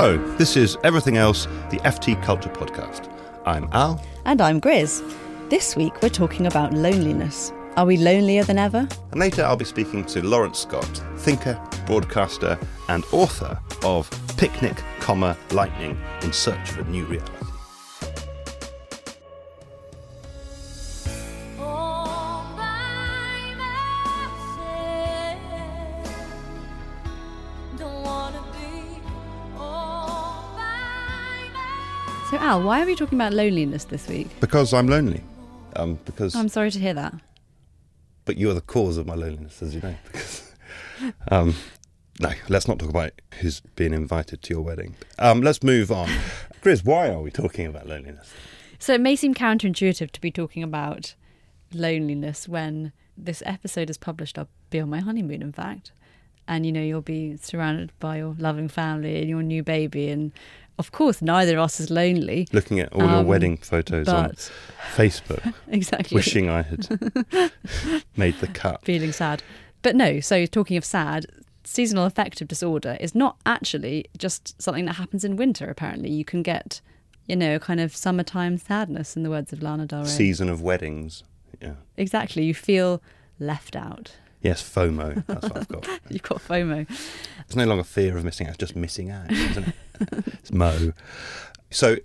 Hello, this is Everything Else, the FT Culture Podcast. I'm Al. And I'm Grizz. This week we're talking about loneliness. Are we lonelier than ever? And later I'll be speaking to Laurence Scott, thinker, broadcaster, and author of Picnic, comma, Lightning in Search of a New Reality. Al, why are we talking about loneliness this week? Because I'm lonely. Um, because I'm sorry to hear that. but you're the cause of my loneliness, as you know. Because, um, no, let's not talk about who's being invited to your wedding. Um, let's move on. Grizz, why are we talking about loneliness? So, it may seem counterintuitive to be talking about loneliness when this episode is published. I'll be on my honeymoon, in fact. And, you know, you'll be surrounded by your loving family and your new baby. And, of course, neither of us is lonely. Looking at all your Um, wedding photos on Facebook, Exactly. wishing I had made the cut. feeling sad. But no, so talking of sad, seasonal affective disorder is not actually just something that happens in winter, apparently. You can get, you know, kind of summertime sadness, in the words of Lana Del Rey. Season of weddings. Yeah. Exactly. You feel left out. Yes, FOMO. That's what I've got. You've got FOMO. It's no longer fear of missing out, it's just missing out, isn't it? it's Mo. So,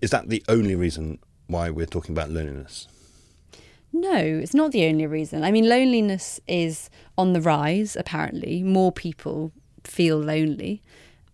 is that the only reason why we're talking about loneliness? No, it's not the only reason. I mean, loneliness is on the rise, apparently. More people feel lonely.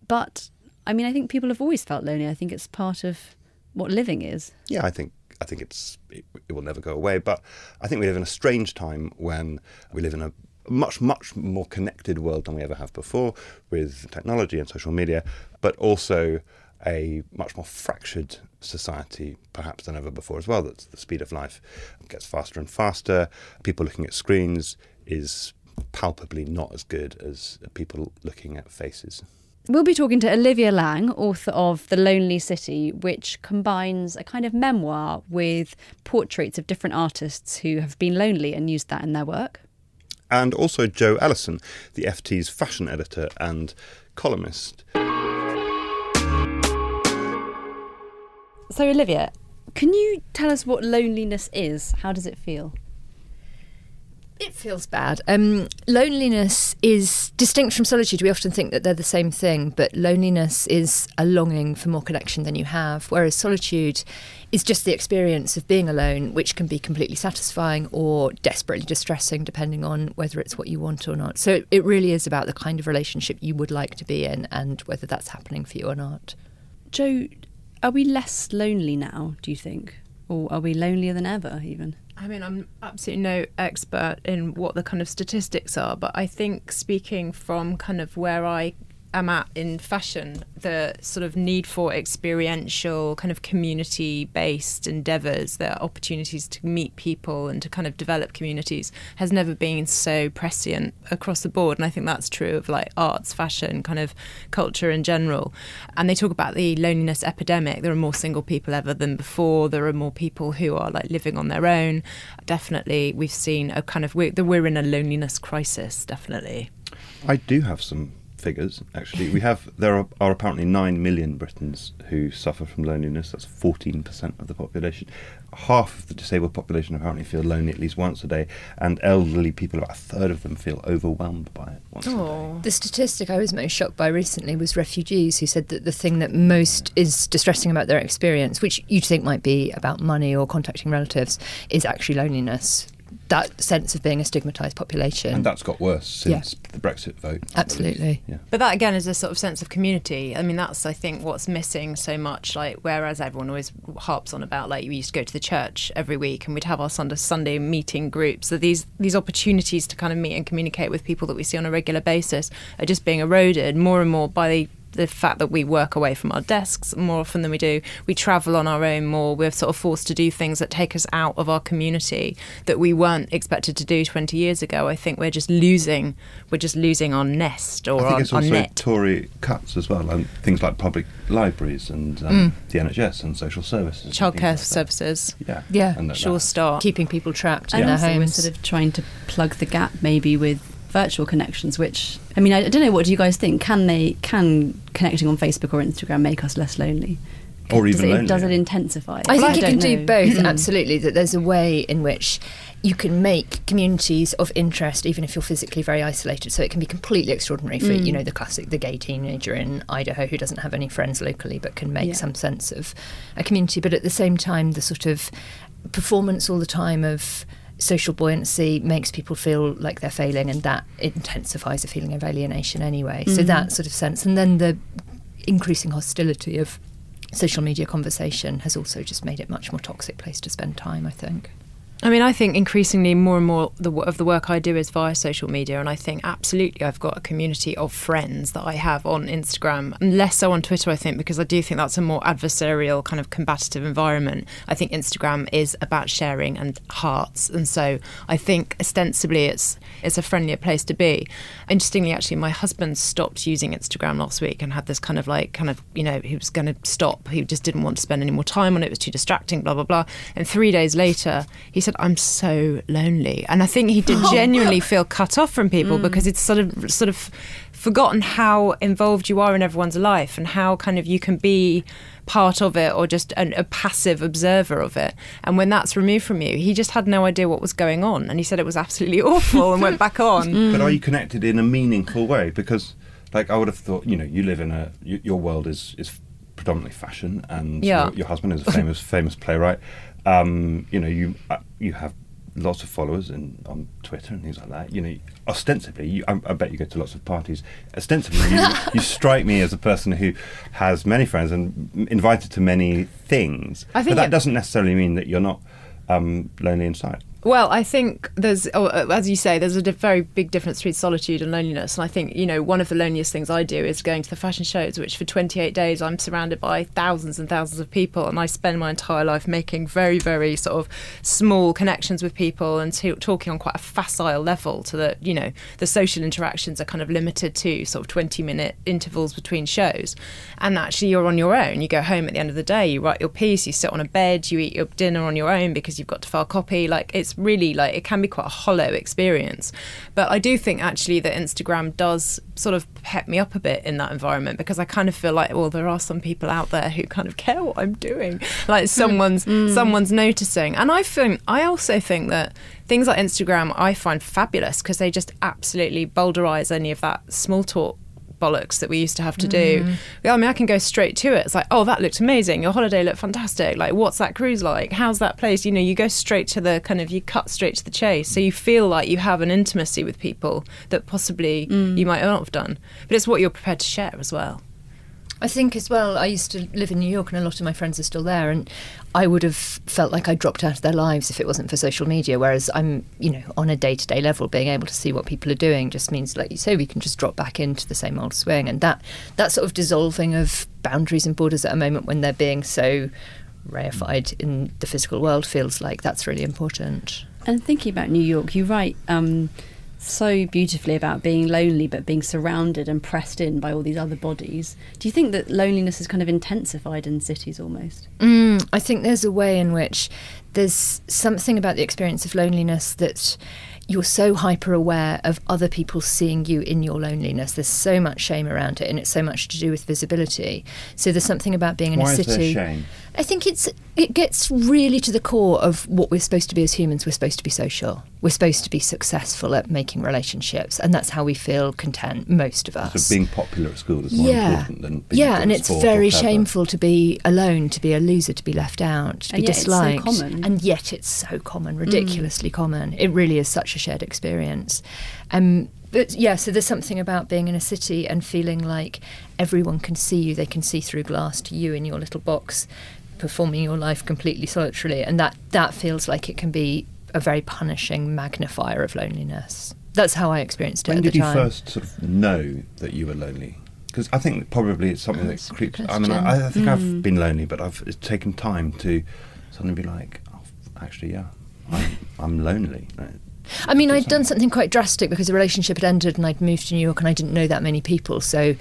But, I mean, I think people have always felt lonely. I think it's part of what living is. Yeah, I think I think it's it, it will never go away. But I think we live in a strange time when we live in a much much more connected world than we ever have before with technology and social media, but also a much more fractured society perhaps than ever before as well. That's the speed of life gets faster and faster. People looking at screens is palpably not as good as people looking at faces. We'll be talking to Olivia Laing, author of The Lonely City, which combines a kind of memoir with portraits of different artists who have been lonely and used that in their work. And also Jo Ellison, the FT's fashion editor and columnist. So, Olivia, can you tell us what loneliness is? How does it feel? It feels bad. Um, loneliness is distinct from solitude. We often think that they're the same thing, but loneliness is a longing for more connection than you have, whereas solitude is just the experience of being alone, which can be completely satisfying or desperately distressing, depending on whether it's what you want or not. So it really is about the kind of relationship you would like to be in and whether that's happening for you or not. Jo, are we less lonely now, do you think? Or are we lonelier than ever, even? I mean, I'm absolutely no expert in what the kind of statistics are, but I think speaking from kind of where I am at in fashion, the sort of need for experiential, kind of community based endeavours, the opportunities to meet people and to kind of develop communities has never been so prescient across the board. And I think that's true of like arts, fashion, kind of culture in general. And they talk about the loneliness epidemic. There are more single people ever than before. There are more people who are like living on their own. Definitely, we've seen a kind of, we're, we're in a loneliness crisis, definitely. I do have some figures actually. We have there are, are apparently nine million Britons who suffer from loneliness. That's fourteen percent of the population. Half of the disabled population apparently feel lonely at least once a day, and elderly people, about a third of them, feel overwhelmed by it once a day. The statistic I was most shocked by recently was refugees who said that the thing that most is distressing about their experience, which you'd think might be about money or contacting relatives, is actually loneliness. That sense of being a stigmatised population. And that's got worse since the Brexit vote. Absolutely. Yeah. But that again is a sort of sense of community. I mean, that's I think what's missing so much. Like whereas everyone always harps on about like we used to go to the church every week and we'd have our Sunday Sunday meeting groups. So these these opportunities to kind of meet and communicate with people that we see on a regular basis are just being eroded more and more by the the fact that we work away from our desks more often than we do. We travel on our own more. We're sort of forced to do things that take us out of our community that we weren't expected to do 20 years ago. I think we're just losing. We're just losing our nest or I think our, it's also net. Tory cuts as well, and things like public libraries and um, the NHS and social services. Childcare like services. Yeah. Yeah, And that- Sure that- start. Keeping people trapped And in their also, we're homes. sort of trying to plug the gap maybe with virtual connections, which I mean, I, I don't know. What do you guys think? Can they can connecting on Facebook or Instagram make us less lonely? Or does even it, lonelier. does it intensify? I Well, think it don't can do both, absolutely. That there's a way in which you can make communities of interest, even if you're physically very isolated. So it can be completely extraordinary for, Mm. you know, the classic, the gay teenager in Idaho who doesn't have any friends locally but can make Yeah. some sense of a community. But at the same time, the sort of performance all the time of social buoyancy makes people feel like they're failing and that intensifies a feeling of alienation anyway. So Mhm. that sort of sense. And then the increasing hostility of social media conversation has also just made it much more toxic place to spend time, I think. I mean, I think increasingly more and more of the work I do is via social media, and I think absolutely I've got a community of friends that I have on Instagram, and less so on Twitter. I think because I do think that's a more adversarial kind of combative environment. I think Instagram is about sharing and hearts, and so I think ostensibly it's it's a friendlier place to be. Interestingly, actually, my husband stopped using Instagram last week and had this kind of like kind of you know he was going to stop. He just didn't want to spend any more time on it. It was too distracting. Blah blah blah. And three days later, he said, "I'm so lonely," and I think he did oh. genuinely feel cut off from people mm. because it's sort of sort of forgotten how involved you are in everyone's life and how kind of you can be part of it or just an, a passive observer of it. And when that's removed from you, he just had no idea what was going on, and he said it was absolutely awful and went back on. Mm. But are you connected in a meaningful way? Because, like, I would have thought, you know, you live in a y- your world is is predominantly fashion, and Yeah. your, your husband is a famous famous playwright. Um, you know, you uh, you have lots of followers in, on Twitter and things like that. You know, ostensibly, you, I, I bet you go to lots of parties. Ostensibly, you, you strike me as a person who has many friends and invited to many things. I think but that doesn't necessarily mean that you're not um, lonely inside. Well, I think there's, oh, uh, as you say, there's a very big difference between solitude and loneliness. And I think, you know, one of the loneliest things I do is going to the fashion shows, which for 28 days I'm surrounded by thousands and thousands of people. And I spend my entire life making very, very sort of small connections with people and talking on quite a facile level to the, you know, the social interactions are kind of limited to sort of 20 minute intervals between shows. And actually, you're on your own. You go home at the end of the day, you write your piece, you sit on a bed, you eat your dinner on your own because you've got to file copy. Like, it's really like it can be quite a hollow experience. But I do think actually that Instagram does sort of pep me up a bit in that environment because I kind of feel like, well, there are some people out there who kind of care what I'm doing. Like hmm. someone's hmm. someone's noticing. And I think I also think that things like Instagram I find fabulous because they just absolutely boulderize any of that small talk bollocks that we used to have to do. Mm. Yeah, I mean, I can go straight to it. It's like, oh, that looked amazing. Your holiday looked fantastic. Like, what's that cruise like? How's that place? You know, you go straight to the kind of, you cut straight to the chase. So you feel like you have an intimacy with people that possibly mm. you might not have done. But it's what you're prepared to share as well. I think as well, I used to live in New York and a lot of my friends are still there. And I would have felt like I dropped out of their lives if it wasn't for social media. Whereas I'm, you know, on a day to day level, being able to see what people are doing just means, like you say, we can just drop back into the same old swing. And that, that sort of dissolving of boundaries and borders at a moment when they're being so reified in the physical world feels like that's really important. And thinking about New York, you write um, so beautifully about being lonely, but being surrounded and pressed in by all these other bodies. Do you think that loneliness is kind of intensified in cities almost? Mm, I think there's a way in which there's something about the experience of loneliness that you're so hyper aware of other people seeing you in your loneliness. There's so much shame around it, and it's so much to do with visibility. So there's something about being in Why a is there city. shame? I think it's it gets really to the core of what we're supposed to be as humans. We're supposed to be social. We're supposed to be successful at making relationships, and that's how we feel content. Most of us. So being popular at school is more important than being yeah, and it's very shameful to be alone, to be a loser, to be left out, to And be yet it's so disliked. common. And yet it's so common, ridiculously common. It really is such a shared experience. Um, but yeah, so there's something about being in a city and feeling like everyone can see you. They can see through glass to you in your little box, performing your life completely solitarily, and that that feels like it can be a very punishing magnifier of loneliness. That's how I experienced it When at did the you time. first sort of know that you were lonely? Because I think probably it's something Oh, that creeps. I mean, I, I think question. I've hmm. been lonely, but I've it's taken time to suddenly be like, oh, actually, yeah, I'm, I'm lonely. I mean, I'd done something. something quite drastic because the relationship had ended and I'd moved to New York and I didn't know that many people. So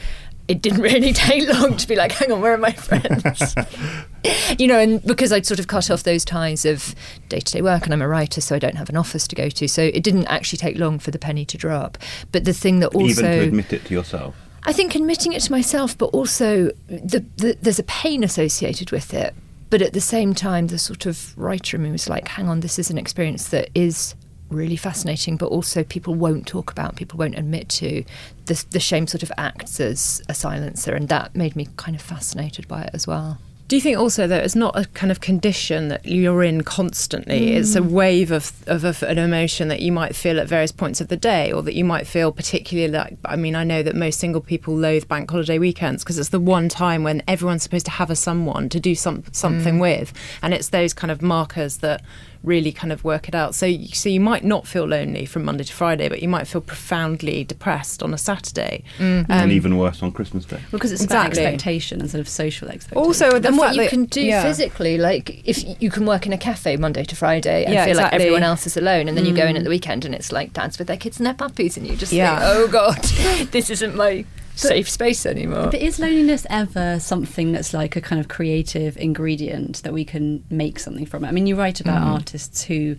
it didn't really take long to be like, hang on, where are my friends? you know, and because I'd sort of cut off those ties of day to day work, and I'm a writer, so I don't have an office to go to. So it didn't actually take long for the penny to drop. But the thing that also. Even to admit it to yourself. I think admitting it to myself, but also the, the, there's a pain associated with it. But at the same time, the sort of writer in me was like, hang on, this is an experience that is really fascinating, but also people won't talk about, people won't admit to. The, the shame sort of acts as a silencer, and that made me kind of fascinated by it as well. Do you think also that it's not a kind of condition that you're in constantly? Mm. It's a wave of, of, of, an emotion that you might feel at various points of the day, or that you might feel particularly like. I mean, I know that most single people loathe bank holiday weekends because it's the one time when everyone's supposed to have a someone to do some something mm. with, and it's those kind of markers that really kind of work it out. So, so you might not feel lonely from Monday to Friday, but you might feel profoundly depressed on a Saturday, mm. um, and even worse on Christmas Day. Because it's exactly. about expectation and sort of social expectation. Also, and what you can do yeah. physically, like if you can work in a cafe Monday to Friday and yeah, feel exactly. like everyone else is alone, and then mm. you go in at mm. the weekend and it's like dads with their kids and their puppies, and you just yeah. think, oh god, this isn't my safe space anymore. But is loneliness ever something that's like a kind of creative ingredient that we can make something from? I mean, you write about mm. artists who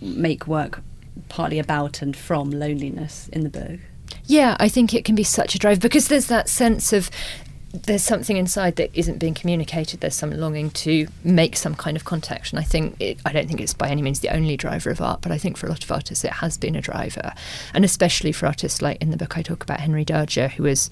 make work partly about and from loneliness in the book. Yeah, I think it can be such a drive because there's that sense of there's something inside that isn't being communicated. There's some longing to make some kind of contact, and I think it, I don't think it's by any means the only driver of art, but I think for a lot of artists it has been a driver, and especially for artists like in the book I talk about Henry Darger, who was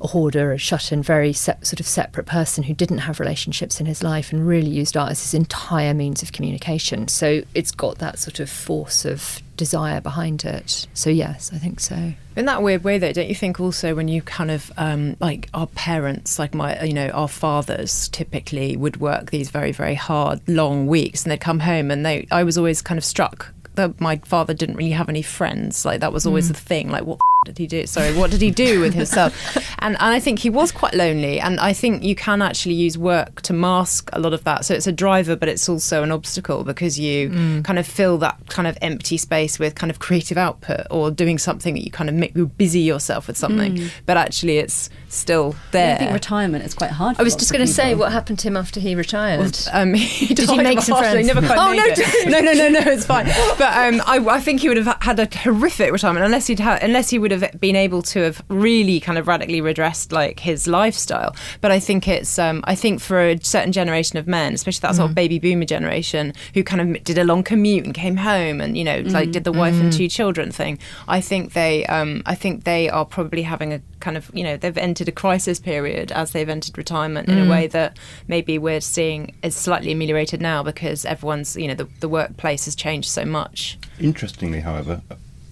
a hoarder, a shut in, very se- sort of separate person who didn't have relationships in his life and really used art as his entire means of communication. So it's got that sort of force of desire behind it. So, yes, I think so. In that weird way, though, don't you think also when you kind of um, like our parents, like my, you know, our fathers typically would work these very, very hard, long weeks and they'd come home and they, I was always kind of struck that my father didn't really have any friends. Like that was always mm. the thing. Like what did he do? Sorry, what did he do with himself? and, and I think he was quite lonely. And I think you can actually use work to mask a lot of that. So it's a driver, but it's also an obstacle because you mm. kind of fill that kind of empty space with kind of creative output or doing something that you kind of make you busy yourself with something. Mm. But actually, it's still there. Yeah, I think retirement is quite hard. I was just going to say what happened to him after he retired. Well, um, he did he make some friends? Never quite oh, no, no, no, no, no, it's fine. But um, I, I, think he would have had a horrific retirement unless he'd ha- unless he would have been able to have really kind of radically redressed like his lifestyle. But I think it's um, I think for a certain generation of men, especially that mm. sort of baby boomer generation who kind of did a long commute and came home and you know mm. like did the wife mm. and two children thing. I think they um, I think they are probably having a kind of you know they've entered a crisis period as they've entered retirement in a mm. way that maybe we're seeing is slightly ameliorated now because everyone's you know the, the workplace has changed so much. Interestingly, however,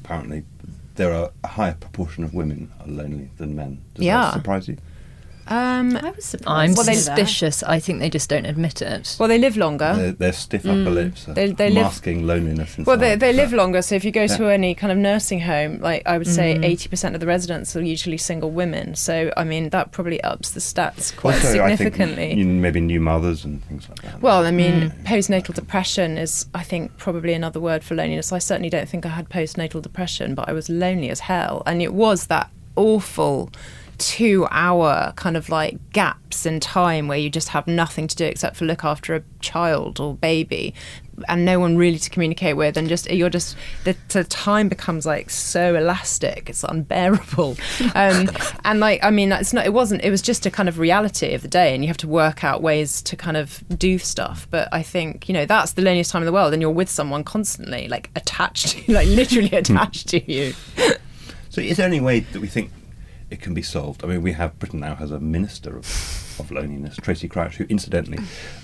apparently there are a higher proportion of women are lonely than men. Does yeah. that surprise you? Um, I was surprised. I'm well, suspicious. I think they just don't admit it. Well, they live longer. They're, they're stiff upper mm. lips. They, they masking live, loneliness. Inside. Well, they, they live longer. So if you go yeah. to any kind of nursing home, like I would say, mm. eighty percent of the residents are usually single women. So I mean, that probably ups the stats quite also, significantly. I think, maybe new mothers and things like that. Well, I mean, mm. postnatal depression is, I think, probably another word for loneliness. I certainly don't think I had postnatal depression, but I was lonely as hell, and it was that awful two hour kind of like gaps in time where you just have nothing to do except for look after a child or baby and no one really to communicate with and just you're just the, the time becomes like so elastic it's unbearable. Um, and like i mean it's not it wasn't it was just a kind of reality of the day and you have to work out ways to kind of do stuff. But i think you know that's the loneliest time in the world and you're with someone constantly like attached to like literally attached to you. So is there any way that we think it can be solved. I mean, we have Britain now has a minister of, of loneliness, Tracey Crouch, who incidentally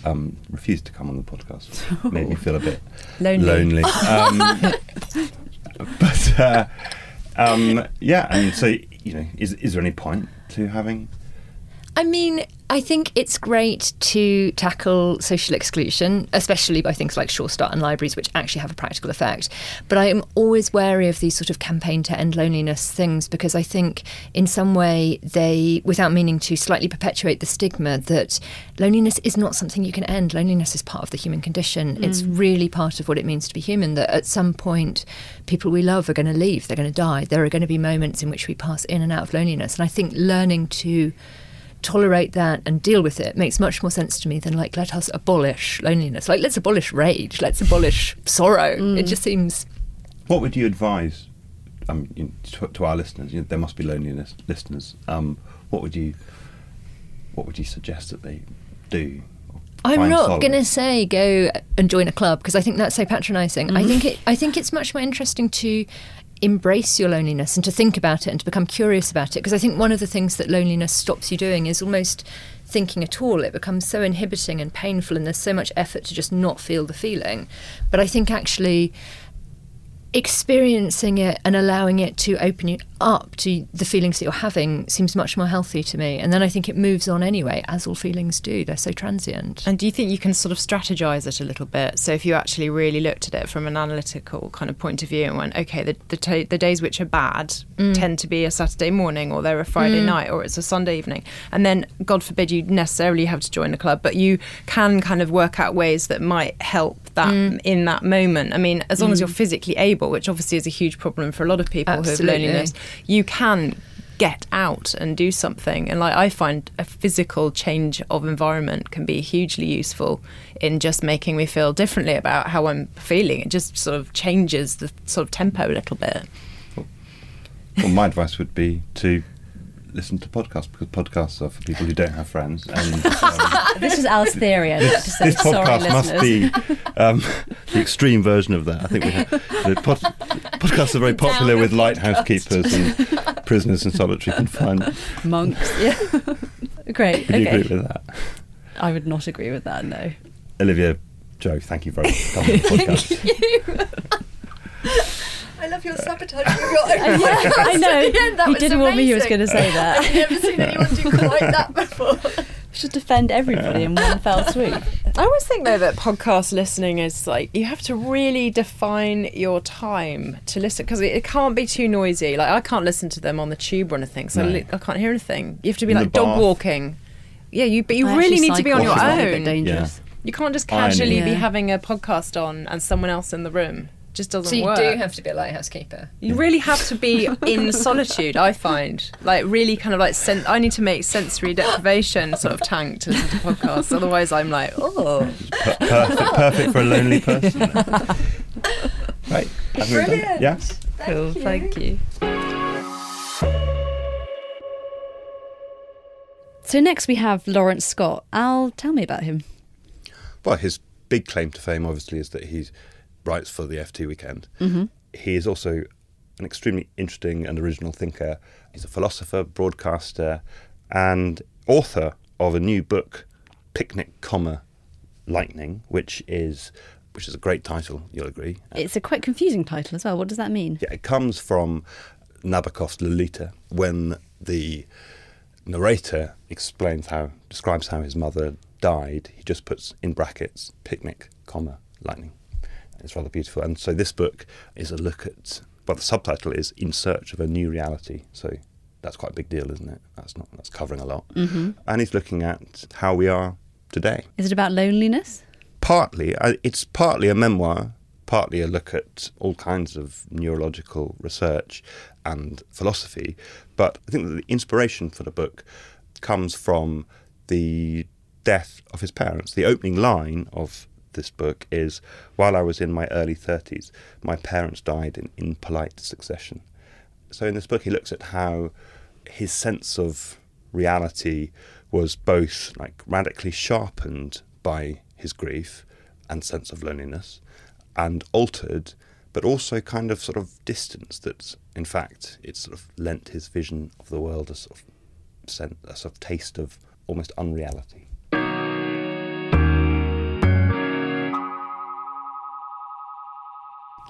um, refused to come on the podcast. Made me feel a bit lonely. lonely. Um, but uh, um, yeah, and so you know, is is there any point to having? I mean, I think it's great to tackle social exclusion, especially by things like Sure Start and libraries, which actually have a practical effect. But I am always wary of these sort of campaign to end loneliness things because I think, in some way, they, without meaning to slightly perpetuate the stigma that loneliness is not something you can end. Loneliness is part of the human condition. Mm. It's really part of what it means to be human. That at some point, people we love are going to leave, they're going to die. There are going to be moments in which we pass in and out of loneliness. And I think learning to tolerate that and deal with it makes much more sense to me than like let us abolish loneliness. Like let's abolish rage, let's abolish sorrow. Mm. It just seems. What would you advise um, to, to, our listeners? You know, there must be loneliness listeners. Um, what would you What would you suggest that they do? I'm not going to say go and join a club because I think that's so patronising. Mm-hmm. I think it. I think it's much more interesting to embrace your loneliness and to think about it and to become curious about it. Because I think one of the things that loneliness stops you doing is almost thinking at all. It becomes so inhibiting and painful, and there's so much effort to just not feel the feeling. But I think actually experiencing it and allowing it to open you up to the feelings that you're having seems much more healthy to me. And then I think it moves on anyway, as all feelings do. They're so transient. And do you think you can sort of strategize it a little bit? So if you actually really looked at it from an analytical kind of point of view and went, okay, the the, t- the days which are bad mm. tend to be a Saturday morning or they're a Friday mm. night or it's a Sunday evening. And then, God forbid, you necessarily have to join a club, but you can kind of work out ways that might help that mm. in that moment. I mean, as long as mm. you're physically able, which obviously is a huge problem for a lot of people Absolutely. who have loneliness, you can get out and do something. And like I find a physical change of environment can be hugely useful in just making me feel differently about how I'm feeling. It just sort of changes the sort of tempo a little bit. Well, my advice would be to listen to podcasts because podcasts are for people who don't have friends. And um, this is Al's theory. This, this podcast must be um, the extreme version of that. I think we have, pod, podcasts are very popular with lighthouse keepers and prisoners in solitary confinement. Monks. Yeah. Great. Would okay. you agree with that? I would not agree with that. No. Olivia, Jo, thank you very much for coming on the podcast. I love your sabotage of your own yeah, I know. he didn't want me. He was going to say that. I've never seen anyone do quite that before. Should defend everybody in one fell swoop. I always think though that podcast listening is like you have to really define your time to listen because it, it, can't be too noisy. Like I can't listen to them on the tube or anything, so no. I can't hear anything. You have to be in like dog walking. Yeah, you but you I really need to be on your own. Dangerous. Yeah. You can't just casually be having a podcast on and someone else in the room just doesn't so you work. do have to be a lighthouse keeper. You really have to be in solitude. I find like really kind of like sen- I need to make sensory deprivation sort of tank to listen to podcasts. Otherwise, I'm like, oh, perfect, perfect for a lonely person. right, brilliant. Yeah, Thank cool. You. Thank you. So next we have Laurence Scott. Al, tell me about him. Well, his big claim to fame, obviously, is that he's writes for the FT Weekend. Mm-hmm. He is also an extremely interesting and original thinker. He's a philosopher, broadcaster, and author of a new book, Picnic, comma Lightning, which is which is a great title. You'll agree. It's a quite confusing title as well. What does that mean? Yeah, it comes from Nabokov's Lolita when the narrator explains how describes how his mother died. He just puts in brackets picnic, comma lightning. It's rather beautiful. And so this book is a look at, well, the subtitle is In Search of a New Reality. So that's quite a big deal, isn't it? That's not that's covering a lot. Mm-hmm. And he's looking at how we are today. Is it about loneliness? Partly. It's partly a memoir, partly a look at all kinds of neurological research and philosophy. But I think that the inspiration for the book comes from the death of his parents. The opening line of this book is while I was in my early 30s, my parents died in, in polite succession. So in this book, he looks at how his sense of reality was both like radically sharpened by his grief and sense of loneliness and altered but also kind of sort of distance that in fact it sort of lent his vision of the world a sort of sent a sort of taste of almost unreality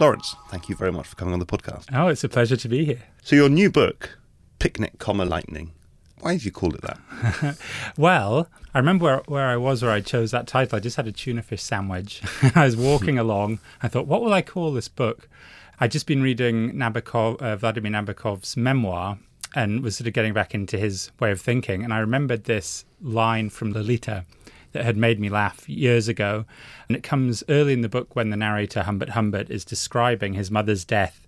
Laurence, thank you very much for coming on the podcast. Oh, it's a pleasure to be here. So your new book, Picnic, comma Lightning, Why have you called it that? Well, I remember where, where I was where I chose that title. I just had a tuna fish sandwich. I was walking along. I thought, what will I call this book? I'd just been reading Nabokov, uh, Vladimir Nabokov's memoir and was sort of getting back into his way of thinking. And I remembered this line from Lolita that had made me laugh years ago. And it comes early in the book when the narrator, Humbert Humbert, is describing his mother's death.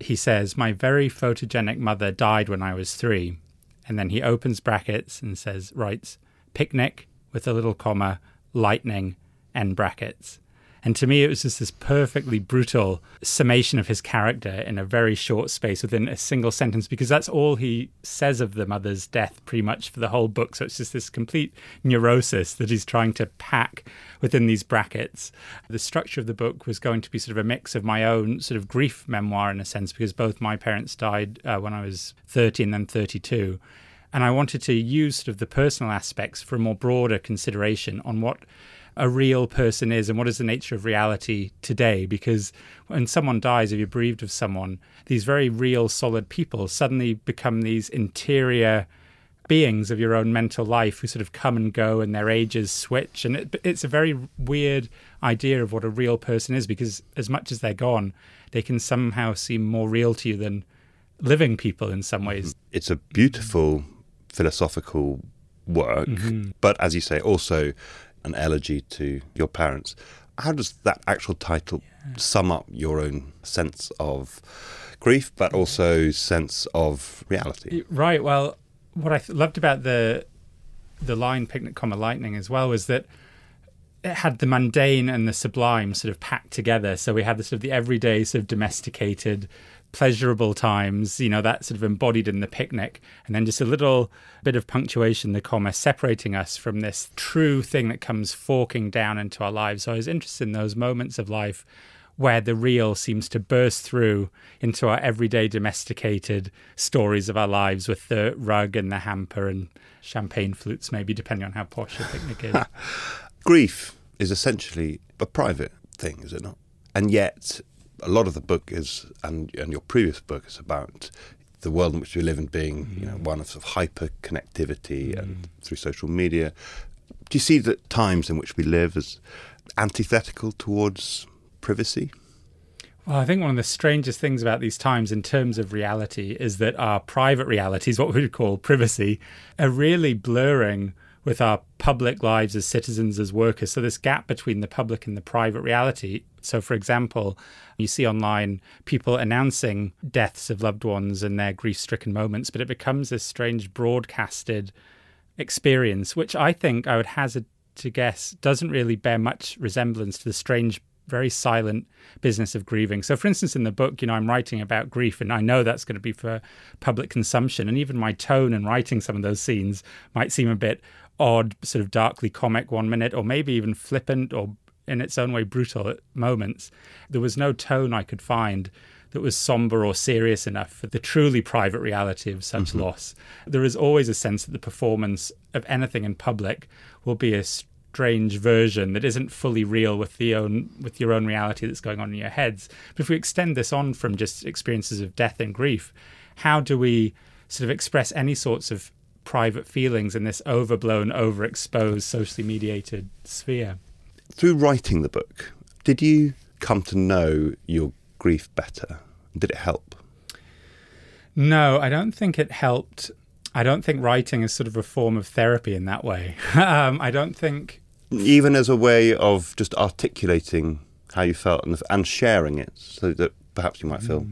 He says, My very photogenic mother died when I was three. And then he opens brackets and says, writes, picnic with a little comma, lightning, end brackets. And to me, it was just this perfectly brutal summation of his character in a very short space within a single sentence, because that's all he says of the mother's death pretty much for the whole book. So it's just this complete neurosis that he's trying to pack within these brackets. The structure of the book was going to be sort of a mix of my own sort of grief memoir in a sense, because both my parents died uh, when I was 30 and then 32. And I wanted to use sort of the personal aspects for a more broader consideration on what a real person is and what is the nature of reality today. Because when someone dies, if you're bereaved of someone, these very real, solid people suddenly become these interior beings of your own mental life who sort of come and go and their ages switch. And it, it's a very weird idea of what a real person is because as much as they're gone, they can somehow seem more real to you than living people in some ways. It's a beautiful philosophical work, Mm-hmm. but as you say, also an elegy to your parents. How does that actual title sum up your own sense of grief, but also sense of reality? Right. Well, what I th- loved about the the line "picnic, comma lightning" as well was that it had the mundane and the sublime sort of packed together. So we had the sort of the everyday, sort of domesticated, pleasurable times. You know that sort of embodied in the picnic, and then just a little bit of punctuation, the comma, separating us from this true thing that comes forking down into our lives. So I was interested in those moments of life where the real seems to burst through into our everyday domesticated stories of our lives with the rug and the hamper and champagne flutes, maybe depending on how posh your picnic is. Grief is essentially a private thing, is it not? And yet, a lot of the book is, and, and your previous book is about the world in which we live in being, you know, mm. one of, sort of hyper connectivity mm. and through social media. Do you see the times in which we live as antithetical towards privacy? Well, I think one of the strangest things about these times in terms of reality is that our private realities, what we would call privacy, are really blurring with our public lives as citizens, as workers. So, this gap between the public and the private reality. So, for example, you see online people announcing deaths of loved ones and their grief stricken moments, but it becomes this strange broadcasted experience, which I think I would hazard to guess doesn't really bear much resemblance to the strange very silent business of grieving. So, for instance, in the book, you know, I'm writing about grief, and I know that's going to be for public consumption. And even my tone in writing some of those scenes might seem a bit odd, sort of darkly comic one minute, or maybe even flippant or in its own way brutal at moments. There was no tone I could find that was somber or serious enough for the truly private reality of such mm-hmm. loss. There is always a sense that the performance of anything in public will be a strange version that isn't fully real with the own with your own reality that's going on in your heads. But if we extend this on from just experiences of death and grief, how do we sort of express any sorts of private feelings in this overblown, overexposed, socially mediated sphere? Through writing the book, did you come to know your grief better? Did it help? No, I don't think it helped. I don't think writing is sort of a form of therapy in that way. um, I don't think Even as a way of just articulating how you felt and, and sharing it so that perhaps you might feel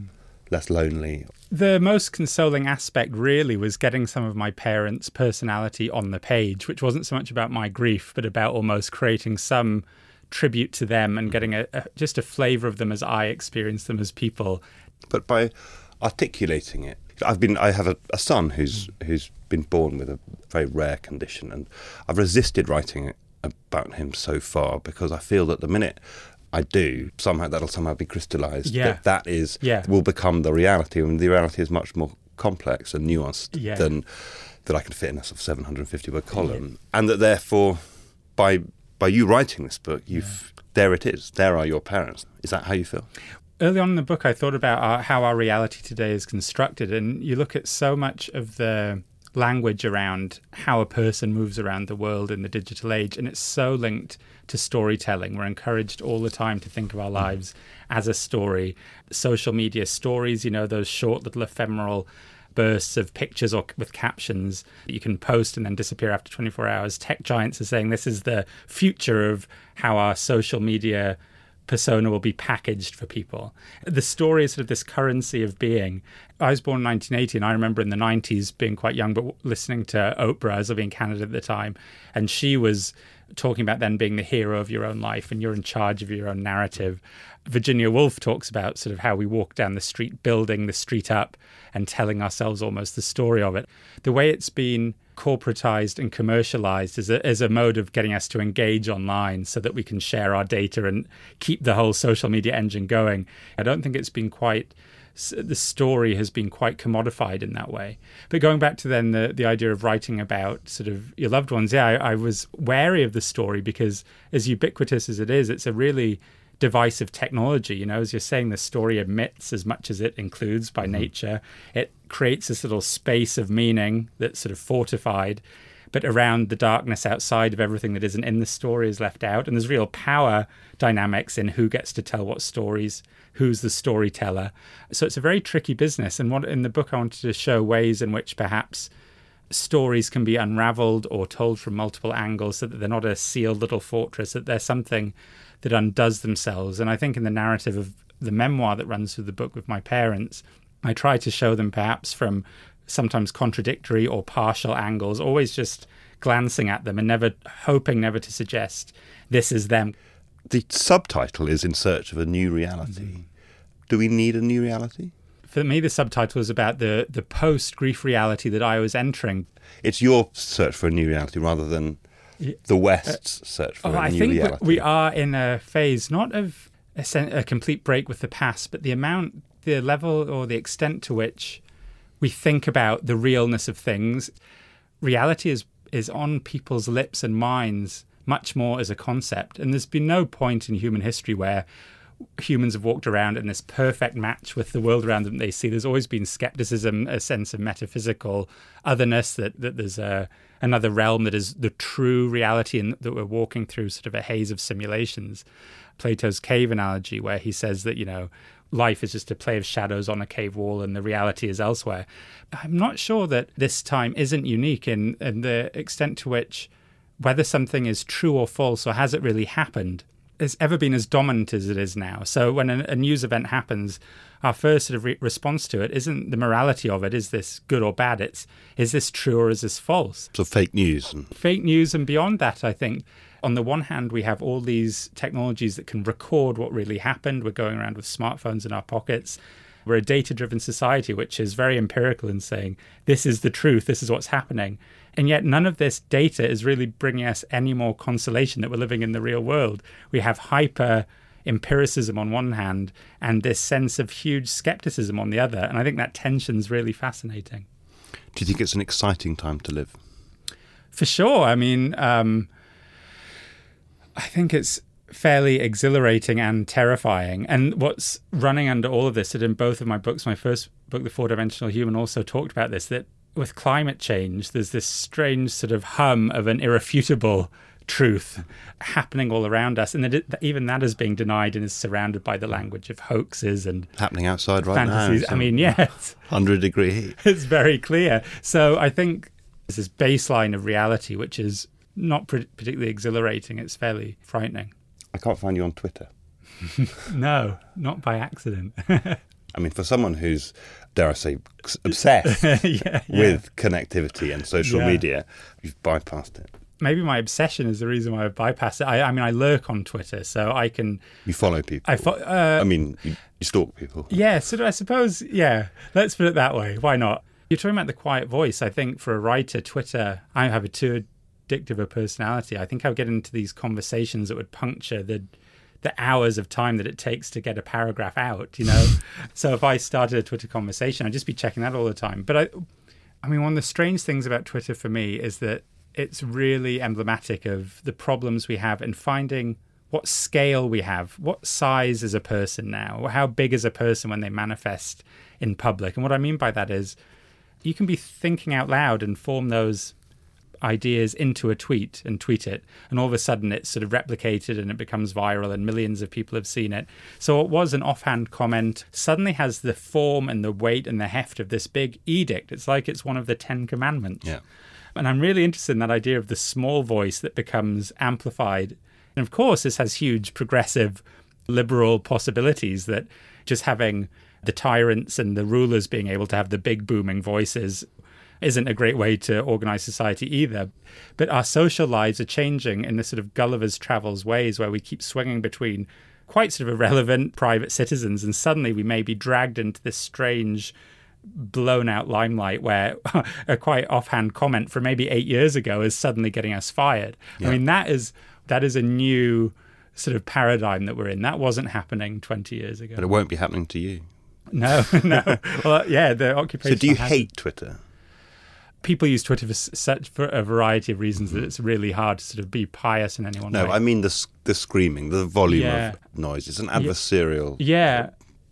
less lonely. The most consoling aspect really was getting some of my parents' personality on the page, which wasn't so much about my grief, but about almost creating some tribute to them and getting a, a just a flavour of them as I experienced them as people. But by articulating it, I've been I have a, a son who's who's been born with a very rare condition, and I've resisted writing about him so far because I feel that the minute I do, somehow that'll somehow be crystallized. Yeah. That that is Yeah. will become the reality, I and the reality is much more complex and nuanced Yeah. than that I can fit in a sort of 750 word column, and that therefore, by by you writing this book, you've there it is. There are your parents. Is that how you feel? early on in the book, I thought about our, how our reality today is constructed, and you look at so much of the language around how a person moves around the world in the digital age. And it's so linked to storytelling. We're encouraged all the time to think of our mm. lives as a story. Social media stories, you know, those short little ephemeral bursts of pictures or with captions that you can post and then disappear after 24 hours. Tech giants are saying this is the future of how our social media persona will be packaged for people. The story is sort of this currency of being. I was born in 1980, and I remember in the 90s being quite young, but listening to Oprah, as I was in Canada at the time, and she was talking about then being the hero of your own life and you're in charge of your own narrative. Virginia Woolf talks about sort of how we walk down the street, building the street up and telling ourselves almost the story of it. The way it's been corporatized and commercialized as a, as a mode of getting us to engage online so that we can share our data and keep the whole social media engine going. I don't think it's been quite the story has been quite commodified in that way. But going back to then the, the idea of writing about sort of your loved ones, yeah, I, I was wary of the story because as ubiquitous as it is, it's a really divisive technology. You know, as you're saying, the story emits as much as it includes by mm-hmm. nature. It creates this little space of meaning that's sort of fortified, but around the darkness outside of everything that isn't in the story is left out. And there's real power dynamics in who gets to tell what stories, who's the storyteller. So it's a very tricky business. And what in the book I wanted to show ways in which perhaps stories can be unraveled or told from multiple angles so that they're not a sealed little fortress, that they're something that undoes themselves. And I think in the narrative of the memoir that runs through the book with my parents, I try to show them perhaps from sometimes contradictory or partial angles, always just glancing at them and never hoping never to suggest this is them. The subtitle is In Search of a New Reality. Mm-hmm. Do we need a new reality? For me, the subtitle is about the, the post grief reality that I was entering. It's your search for a new reality rather than the West's search for oh, a I new think reality. we are in a phase not of a, a complete break with the past, but the amount, the level, or the extent to which we think about the realness of things. Reality is is on people's lips and minds much more as a concept, and there's been no point in human history where humans have walked around in this perfect match with the world around them they see. There's always been skepticism, a sense of metaphysical otherness, that, that there's a, another realm that is the true reality and that we're walking through sort of a haze of simulations. Plato's cave analogy, where he says that, you know, life is just a play of shadows on a cave wall and the reality is elsewhere. I'm not sure that this time isn't unique in, in the extent to which whether something is true or false or has it really happened has ever been as dominant as it is now. So when a, a news event happens, our first sort of re- response to it isn't the morality of it. Is this good or bad? It's is this true or is this false? So fake news. And- fake news, and beyond that, I think. On the one hand, we have all these technologies that can record what really happened. We're going around with smartphones in our pockets. We're a data driven society, which is very empirical in saying this is the truth, this is what's happening. And yet, none of this data is really bringing us any more consolation that we're living in the real world. We have hyper empiricism on one hand and this sense of huge skepticism on the other. And I think that tension is really fascinating. Do you think it's an exciting time to live? For sure. I mean, um, I think it's fairly exhilarating and terrifying. And what's running under all of this, that in both of my books, my first book, The Four Dimensional Human, also talked about this, that with climate change, there's this strange sort of hum of an irrefutable truth happening all around us, and that, it, that, even that is being denied and is surrounded by the language of hoaxes and happening outside right fantasies. now. I mean, yes, hundred degree heat. It's very clear. So I think there's this baseline of reality which is not particularly exhilarating. It's fairly frightening. I can't find you on Twitter. no, not by accident. I mean, for someone who's, dare I say, obsessed yeah, yeah. with connectivity and social yeah. media, you've bypassed it. Maybe my obsession is the reason why I bypass it. I, I mean, I lurk on Twitter, so I can. You follow people. I, fo- uh, I mean, you, you stalk people. Yeah, so I suppose, yeah, let's put it that way. Why not? You're talking about the quiet voice. I think for a writer, Twitter, I have a too addictive a personality. I think I would get into these conversations that would puncture the the hours of time that it takes to get a paragraph out, you know. so if I started a Twitter conversation, I'd just be checking that all the time. But I, I mean, one of the strange things about Twitter for me is that it's really emblematic of the problems we have in finding what scale we have, what size is a person now, or how big is a person when they manifest in public. And what I mean by that is you can be thinking out loud and form those ideas into a tweet and tweet it and all of a sudden it's sort of replicated and it becomes viral and millions of people have seen it. So it was an offhand comment. Suddenly has the form and the weight and the heft of this big edict. It's like it's one of the 10 commandments. Yeah. and i'm really interested in that idea of the small voice that becomes amplified. And of course this has huge progressive liberal possibilities that just having the tyrants and the rulers being able to have the big booming voices isn't a great way to organize society either. But our social lives are changing in the sort of Gulliver's Travels ways where we keep swinging between quite sort of irrelevant private citizens and suddenly we may be dragged into this strange blown out limelight where a quite offhand comment from maybe eight years ago is suddenly getting us fired. I mean that is that is a new sort of paradigm that we're in. That wasn't happening 20 years ago. But it won't be happening to you. No, no. well, yeah, the occupation. So do you hate Twitter? People use Twitter for such for a variety of reasons that mm-hmm. it's really hard to sort of be pious in any one No, way. I mean the the screaming, the volume Yeah. of noise. It's an adversarial uh, yeah,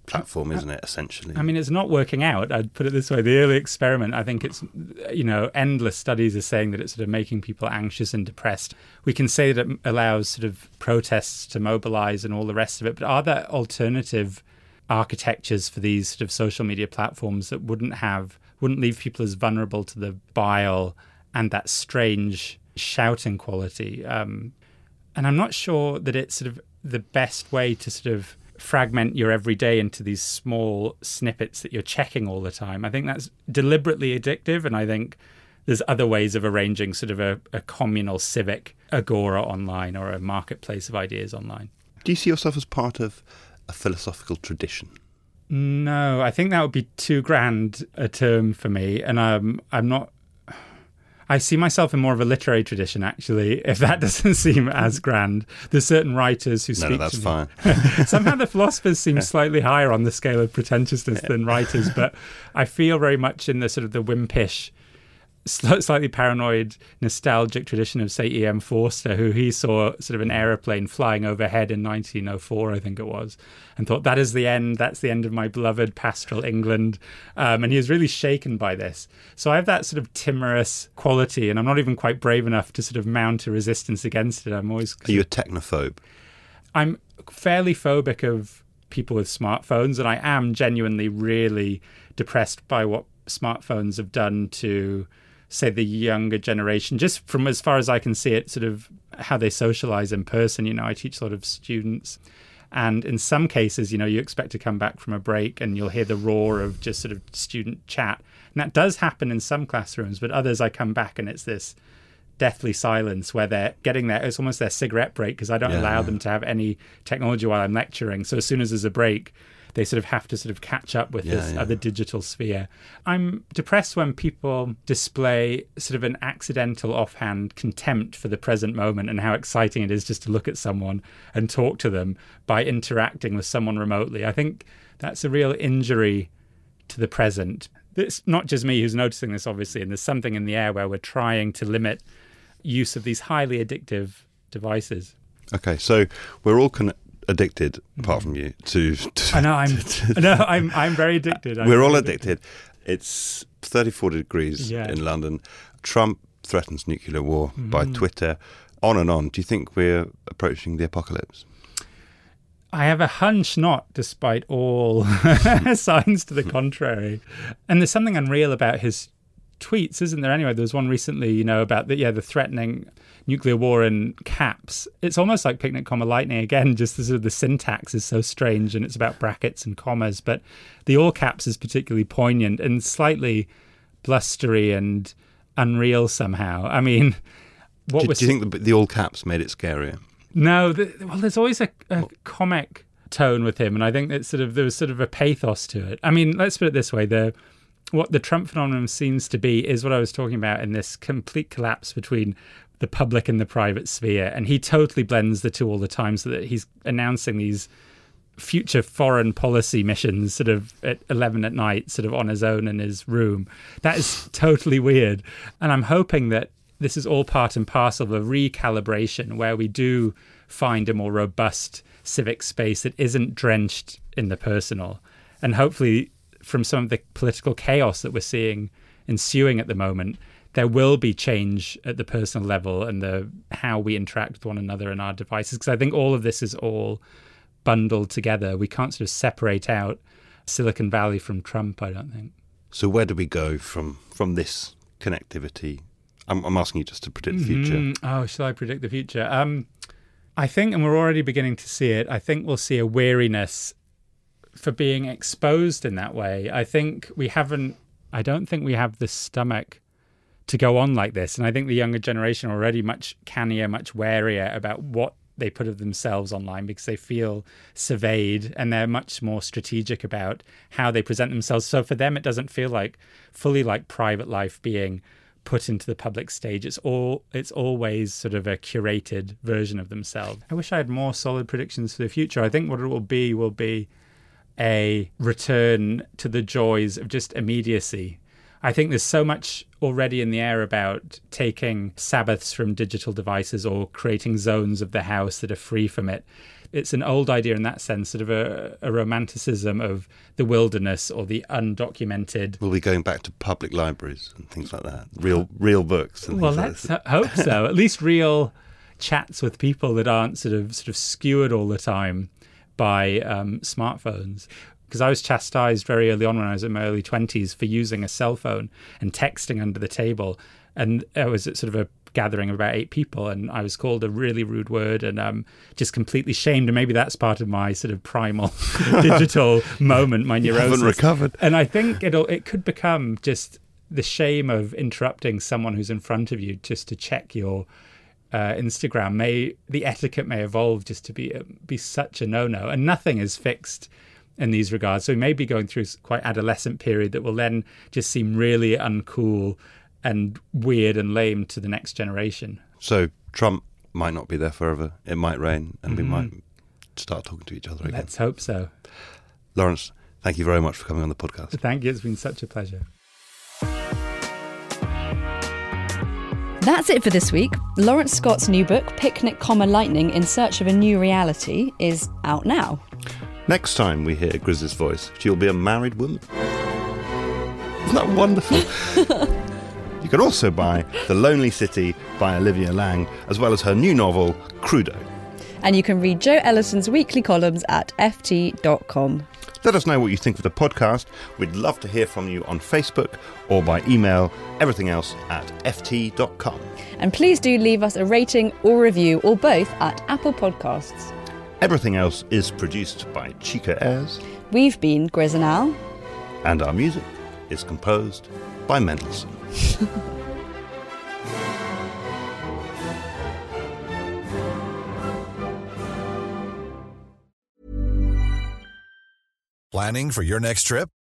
platform, isn't it? Essentially. I mean, it's not working out. I'd put it this way: the early experiment. I think it's, you know, endless studies are saying that it's sort of making people anxious and depressed. We can say that it allows sort of protests to mobilize and all the rest of it. But are there alternative architectures for these sort of social media platforms that wouldn't have, wouldn't leave people as vulnerable to the bile and that strange shouting quality? Um, and I'm not sure that it's sort of the best way to sort of fragment your everyday into these small snippets that you're checking all the time. I think that's deliberately addictive, and I think there's other ways of arranging sort of a, a communal civic agora online or a marketplace of ideas online. do you see yourself as part of a philosophical tradition? No, I think that would be too grand a term for me, and um, I'm not. I see myself in more of a literary tradition, actually. If that doesn't seem as grand, there's certain writers who No, speak. no, that's fine. Somehow the philosophers seem slightly higher on the scale of pretentiousness than writers, but I feel very much in the sort of the wimpish, slightly paranoid, nostalgic tradition of, say, E.M. Forster, who he saw sort of an aeroplane flying overhead in 1904, I think it was, and thought, that is the end. That's the end of my beloved pastoral England. Um, and he was really shaken by this. So I have that sort of timorous quality, and I'm not even quite brave enough to sort of mount a resistance against it. I'm always Are you a technophobe? I'm fairly phobic of people with smartphones, and I am genuinely really depressed by what smartphones have done to, say, the younger generation. Just from as far as I can see it, sort of how they socialize in person. You know, I teach a lot of students. And in some cases, you know, you expect to come back from a break and you'll hear the roar of just sort of student chat. And that does happen in some classrooms, but others I come back and it's this deathly silence where they're getting their it's almost their cigarette break because I don't Yeah, allow them to have any technology while I'm lecturing. So as soon as there's a break, they sort of have to sort of catch up with Yeah, this yeah. other digital sphere. I'm depressed when people display sort of an accidental offhand contempt for the present moment and how exciting it is just to look at someone and talk to them by interacting with someone remotely. I think that's a real injury to the present. It's not just me who's noticing this, obviously, and there's something in the air where we're trying to limit use of these highly addictive devices. Okay, so we're all con- addicted, apart from you, to. to I know I'm, no, I'm, I'm very addicted. I'm we're all very addicted. It's 34 degrees Yeah. in London. Trump threatens nuclear war by Mm. Twitter. On and on. Do you think we're approaching the apocalypse? I have a hunch not, despite all signs to the contrary. And there's something unreal about his tweets, isn't there? Anyway, there was one recently, you know, about the yeah, the threatening nuclear war in caps. It's almost like picnic comma lightning again. Just the sort of the syntax is so strange, and it's about brackets and commas. But the all caps is particularly poignant and slightly blustery and unreal somehow. I mean, what Do, was do you think the, the all caps made it scarier? no, the, well, there's always a, a comic tone with him, and I think that sort of there was sort of a pathos to it. I mean, let's put it this way: the what the Trump phenomenon seems to be is what I was talking about in this complete collapse between the public and the private sphere, and he totally blends the two all the time, so that he's announcing these future foreign policy missions sort of at 11 at night sort of on his own in his room. That is totally weird. And i'm hoping that this is all part and parcel of a recalibration where we do find a more robust civic space that isn't drenched in the personal. And hopefully from some of the political chaos that we're seeing ensuing at the moment, there will be change at the personal level and the how we interact with one another and our devices. Because I think all of this is all bundled together. We can't sort of separate out Silicon Valley from Trump. I don't think. So where do we go from from this connectivity? I'm, I'm asking you just to predict the future. Mm, oh, shall I predict the future? Um, I think, and we're already beginning to see it. I think we'll see a weariness for being exposed in that way. I think we haven't. I don't think we have the stomach to go on like this. And I think the younger generation are already much cannier, much warier about what they put of themselves online because they feel surveyed and they're much more strategic about how they present themselves. So for them, it doesn't feel like fully like private life being put into the public stage. It's all it's always sort of a curated version of themselves. I wish I had more solid predictions for the future. I think what it will be will be a return to the joys of just immediacy. I think there's so much already in the air about taking Sabbaths from digital devices or creating zones of the house that are free from it. It's an old idea in that sense, sort of a, a romanticism of the wilderness or the undocumented. We'll be going back to public libraries and things like that. Real, real books. And well, let's hope so. At least real chats with people that aren't sort of sort of skewered all the time by um, smartphones because I was chastised very early on when I was in my early 20s for using a cell phone and texting under the table. And I was at sort of a gathering of about eight people, and I was called a really rude word and um, just completely shamed. And maybe that's part of my sort of primal digital moment, my neurosis. haven't recovered. And I think it'll it could become just the shame of interrupting someone who's in front of you just to check your uh, Instagram. May the etiquette may evolve just to be be such a no no, and nothing is fixed in these regards. So we may be going through quite adolescent period that will then just seem really uncool and weird and lame to the next generation. So Trump might not be there forever. It might rain, and mm-hmm. we might start talking to each other again. Let's hope so. Laurence, thank you very much for coming on the podcast. Thank you. It's been such a pleasure. That's it for this week. Laurence Scott's new book, Picnic, Comma Lightning in Search of a New Reality, is out now. Next time we hear Grizz's voice, she'll be a married woman. Isn't that wonderful? you can also buy The Lonely City by Olivia Laing, as well as her new novel, Crudo. And you can read Jo Ellison's weekly columns at ft.com. Let us know what you think of the podcast. We'd love to hear from you on Facebook or by email, everything else at ft.com. And please do leave us a rating or review or both at Apple Podcasts. Everything else is produced by Chica Ayres. We've been Grizz and Al. And our music is composed by Mendelssohn. Planning for your next trip?